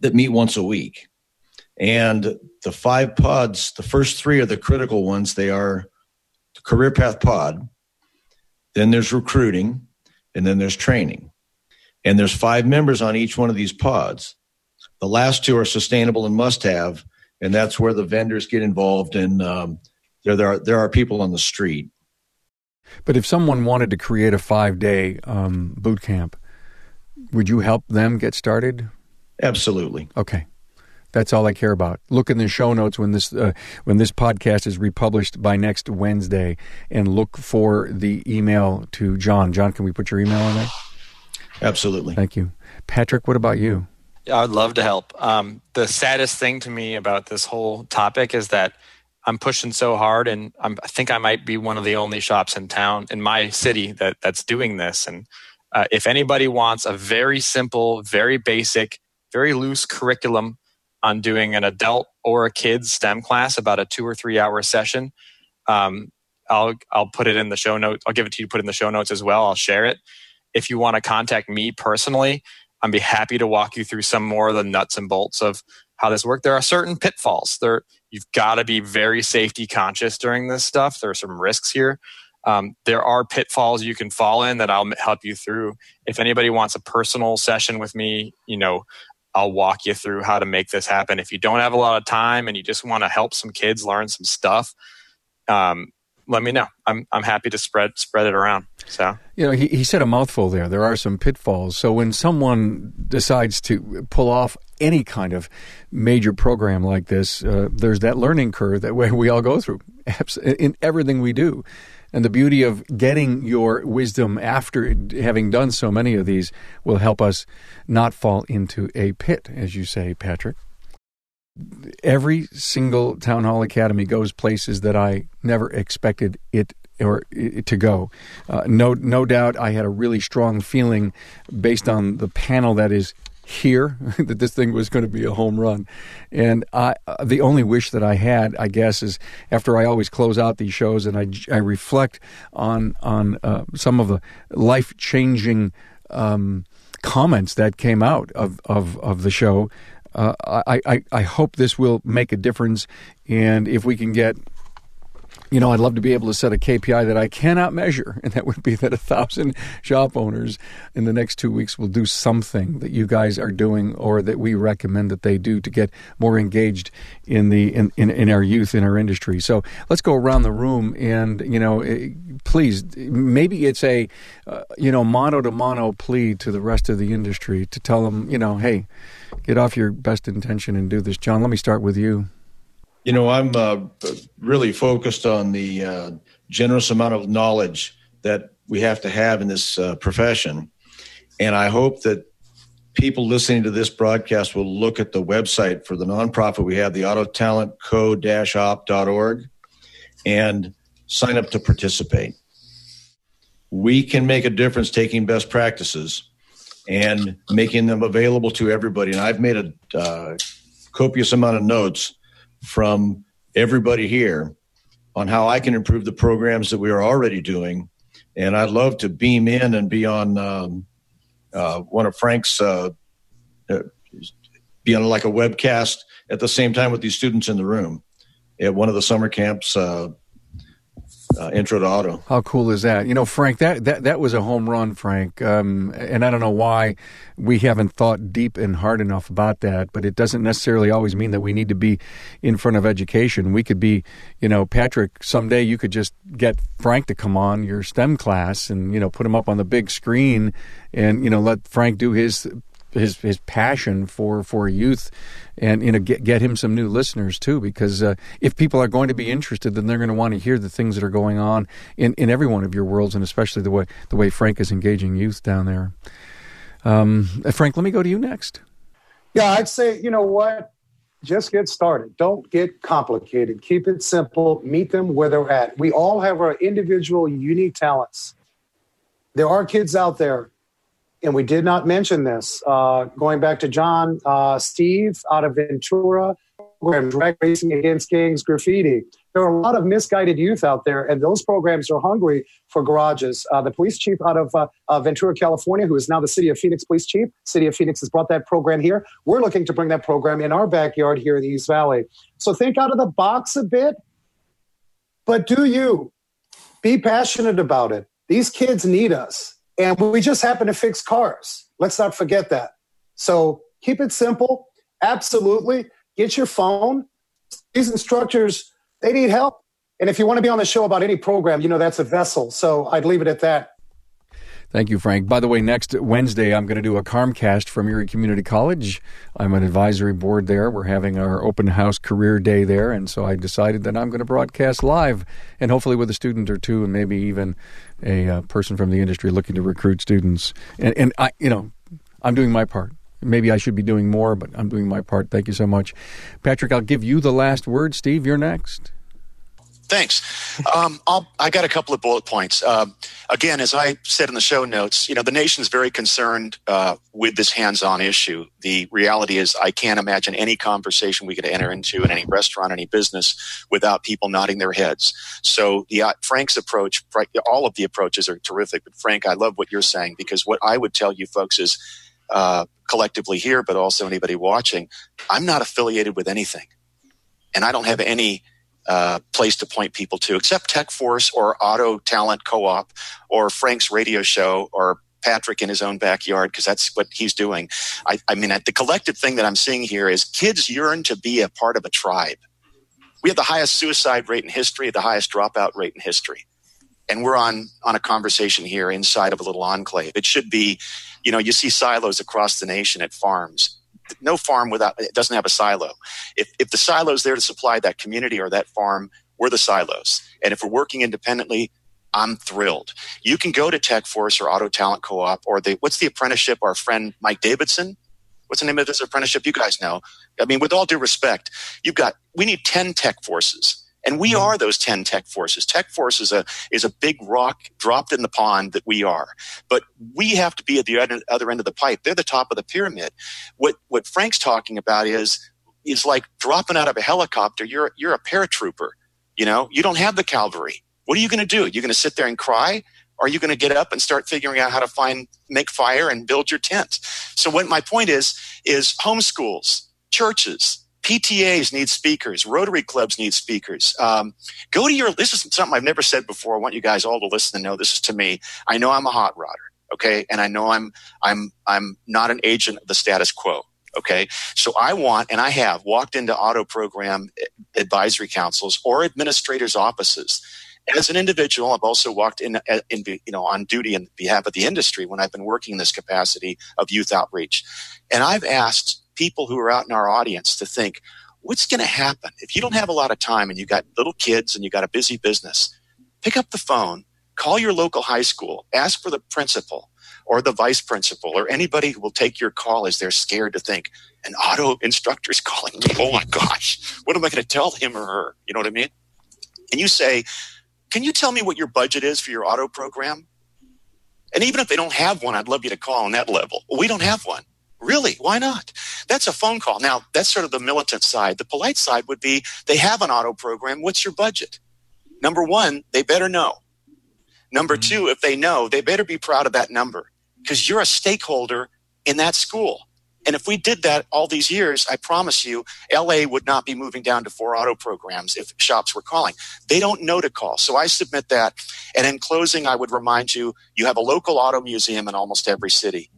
[SPEAKER 5] that meet once a week. And the five pods, the first three are the critical ones. They are career path pod, then there's recruiting, and then there's training. And there's five members on each one of these pods. The last two are sustainable and must have, and that's where the vendors get involved. And um, there, there are there are people on the street
[SPEAKER 1] but if someone wanted to create a five day um, boot camp, would you help them get started?
[SPEAKER 5] Absolutely.
[SPEAKER 1] Okay. That's all I care about. Look in the show notes when this uh, when this podcast is republished by next Wednesday, and look for the email to John. John, can we put your email on there?
[SPEAKER 5] Absolutely.
[SPEAKER 1] Thank you, Patrick. What about you?
[SPEAKER 2] I'd love to help. Um, the saddest thing to me about this whole topic is that I'm pushing so hard, and I'm, i think I might be one of the only shops in town in my city that that's doing this. And uh, if anybody wants a very simple, very basic, very loose curriculum on doing an adult or a kid's STEM class, about a two or three hour session, um, I'll I'll put it in the show notes. I'll give it to you to put in the show notes as well. I'll share it. If you want to contact me personally, I'd be happy to walk you through some more of the nuts and bolts of how this works. There are certain pitfalls. There you've got to be very safety conscious during this stuff. There are some risks here. Um, there are pitfalls you can fall in that I'll help you through. If anybody wants a personal session with me, you know, I'll walk you through how to make this happen. If you don't have a lot of time and you just want to help some kids learn some stuff, um, let me know. I'm I'm happy to spread spread it around. So
[SPEAKER 1] you know, he, he said a mouthful there. There are some pitfalls. So when someone decides to pull off any kind of major program like this, uh, there's that learning curve that we all go through in everything we do. And the beauty of getting your wisdom after having done so many of these will help us not fall into a pit, as you say, Patrick every single town hall academy goes places that I never expected it or to go. Uh, no, no doubt, I had a really strong feeling based on the panel that is here that this thing was going to be a home run. And I, uh, the only wish that I had, I guess, is after I always close out these shows and I, I reflect on on uh, some of the life changing. Um, comments that came out of, of, of the show uh, I, I, I hope this will make a difference. And if we can get you know, I'd love to be able to set a KPI that I cannot measure, and that would be that a thousand shop owners in the next two weeks will do something that you guys are doing or that we recommend that they do to get more engaged in the in, in, in our youth in our industry. So let's go around the room and you know, eh, please, maybe it's a uh, you know mono to mono plea to the rest of the industry to tell them, you know, hey, get off your best intention and do this. John, let me start with you.
[SPEAKER 5] You know, I'm uh, really focused on the uh, generous amount of knowledge that we have to have in this uh, profession. And I hope that people listening to this broadcast will look at the website for the nonprofit we have, the autotalentco-op.org, and sign up to participate. We can make a difference taking best practices and making them available to everybody. And I've made a uh, copious amount of notes from everybody here on how I can improve the programs that we are already doing. And I'd love to beam in and be on um, uh, one of Frank's, uh, uh, be on like a webcast at the same time with these students in the room at one of the summer camps uh, uh, intro to auto.
[SPEAKER 1] How cool is that? You know, Frank, that that, that was a home run, Frank. Um, and I don't know why we haven't thought deep and hard enough about that, but it doesn't necessarily always mean that we need to be in front of education. We could be, you know, Patrick, someday you could just get Frank to come on your STEM class and, you know, put him up on the big screen and, you know, let Frank do his his his passion for for youth, and you know get get him some new listeners too. Because uh, if people are going to be interested, then they're going to want to hear the things that are going on in in every one of your worlds, and especially the way the way Frank is engaging youth down there. Um, Frank, let me go to you next.
[SPEAKER 4] Yeah, I'd say you know what. Just get started. Don't get complicated. Keep it simple. Meet them where they're at. We all have our individual, unique talents. There are kids out there and we did not mention this. Uh, going back to John, uh, Steve out of Ventura, program drag racing against gangs graffiti. There are a lot of misguided youth out there, and those programs are hungry for garages. Uh, the police chief out of uh, uh, Ventura, California, who is now the City of Phoenix police chief, City of Phoenix has brought that program here. We're looking to bring that program in our backyard here in the East Valley. So think out of the box a bit, but do you be passionate about it? These kids need us. And we just happen to fix cars. Let's not forget that. So keep it simple. Absolutely. Get your phone. These instructors, they need help. And if you want to be on the show about any program, you know that's a vessel. So I'd leave it at that.
[SPEAKER 1] Thank you, Frank. By the way, next Wednesday, I'm going to do a Carmcast from Erie Community College. I'm an advisory board there. We're having our open house career day there. And so I decided that I'm going to broadcast live and hopefully with a student or two and maybe even a uh, person from the industry looking to recruit students. And, and I, you know, I'm doing my part. Maybe I should be doing more, but I'm doing my part. Thank you so much. Patrick, I'll give you the last word. Steve, you're next.
[SPEAKER 7] Thanks. Um, i got a couple of bullet points. Uh, again, as I said in the show notes, you know, the nation's very concerned uh, with this hands-on issue. The reality is, I can't imagine any conversation we could enter into in any restaurant, any business, without people nodding their heads. So, the uh, Frank's approach, all of the approaches are terrific. But Frank, I love what you're saying because what I would tell you folks is, uh, collectively here, but also anybody watching, I'm not affiliated with anything, and I don't have any uh, place to point people to, except Tech Force or Auto Talent Co-op or Frank's radio show or Patrick in his own backyard because that's what he's doing. I, I mean, the collective thing that I'm seeing here is kids yearn to be a part of a tribe. We have the highest suicide rate in history, the highest dropout rate in history. And we're on, on a conversation here inside of a little enclave. It should be, you know, you see silos across the nation at farms no farm without it doesn't have a silo. If if the silo is there to supply that community or that farm, we're the silos. And if we're working independently, I'm thrilled. You can go to Tech Force or Auto Talent Co-op or the what's the apprenticeship? Our friend Mike Davidson. What's the name of this apprenticeship? You guys know. I mean, with all due respect, you've got we need ten tech forces and we mm-hmm. are those 10 tech forces. Tech force is a, is a big rock dropped in the pond that we are. But we have to be at the other end of the pipe. They're the top of the pyramid. What, what Frank's talking about is, is like dropping out of a helicopter. You're, you're a paratrooper. You know, you don't have the cavalry. What are you going to do? Are You're going to sit there and cry? Or are you going to get up and start figuring out how to find, make fire and build your tent? So what my point is, is homeschools, churches, PTAs need speakers. Rotary clubs need speakers. Um, go to your. This is something I've never said before. I want you guys all to listen and know this is to me. I know I'm a hot rodder, okay, and I know I'm I'm I'm not an agent of the status quo. Okay. So I want, and I have walked into auto program advisory councils or administrators' offices. As an individual, I've also walked in, in, you know, on duty in behalf of the industry when I've been working in this capacity of youth outreach. And I've asked people who are out in our audience to think, what's going to happen if you don't have a lot of time and you got little kids and you got a busy business? Pick up the phone, call your local high school, ask for the principal or the vice principal or anybody who will take your call as they're scared to think an auto instructor is calling me. Oh my gosh, what am I going to tell him or her? You know what I mean? And you say, can you tell me what your budget is for your auto program? And even if they don't have one, I'd love you to call on that level. We don't have one. Really? Why not? That's a phone call. Now, that's sort of the militant side. The polite side would be they have an auto program. What's your budget? Number one, they better know. Number mm-hmm. two, if they know, they better be proud of that number because you're a stakeholder in that school. And if we did that all these years, I promise you, LA would not be moving down to four auto programs if shops were calling. They don't know to call. So I submit that. And in closing, I would remind you, you have a local auto museum in almost every city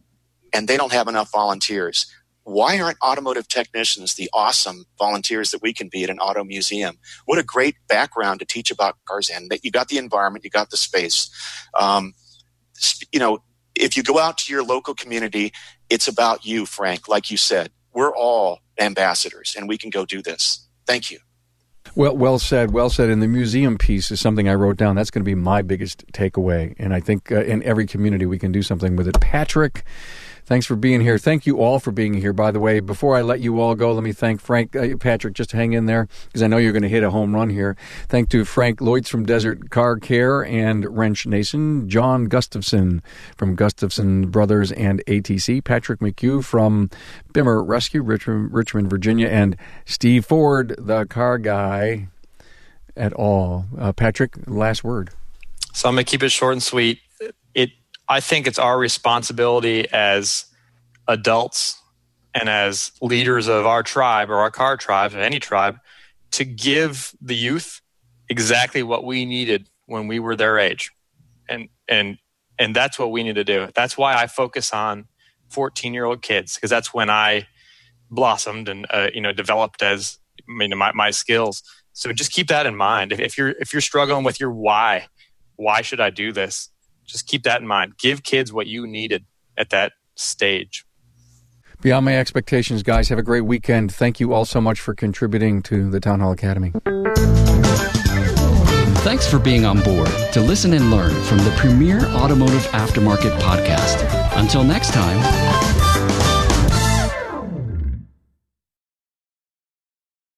[SPEAKER 7] and they don't have enough volunteers. Why aren't automotive technicians the awesome volunteers that we can be at an auto museum? What a great background to teach about cars in that you got the environment, you got the space. Um, you know, if you go out to your local community, it's about you, Frank. Like you said, we're all ambassadors and we can go do this. Thank you.
[SPEAKER 1] Well, well said, well said. And the museum piece is something I wrote down. That's going to be my biggest takeaway. And I think uh, in every community we can do something with it. Patrick, Thanks for being here. Thank you all for being here. By the way, before I let you all go, let me thank Frank, uh, Patrick, just hang in there because I know you're going to hit a home run here. Thank to Frank Lloyds from Desert Car Care and Wrench Nation, John Gustafson from Gustafson Brothers and ATC, Patrick McHugh from Bimmer Rescue, Richmond, Richmond, Virginia, and Steve Ford, the car guy at all. Uh, Patrick, last word.
[SPEAKER 2] So I'm going to keep it short and sweet. I think it's our responsibility as adults and as leaders of our tribe or our car tribe, or any tribe, to give the youth exactly what we needed when we were their age. And and and that's what we need to do. That's why I focus on 14 year old kids because that's when I blossomed and uh, you know developed as I mean my, my skills. So just keep that in mind. If, if you're if you're struggling with your why, why should I do this? Just keep that in mind. Give kids what you needed at that stage.
[SPEAKER 1] Beyond my expectations, guys. Have a great weekend. Thank you all so much for contributing to the Town Hall Academy.
[SPEAKER 3] Thanks for being on board to listen and learn from the premier automotive aftermarket podcast. Until next time.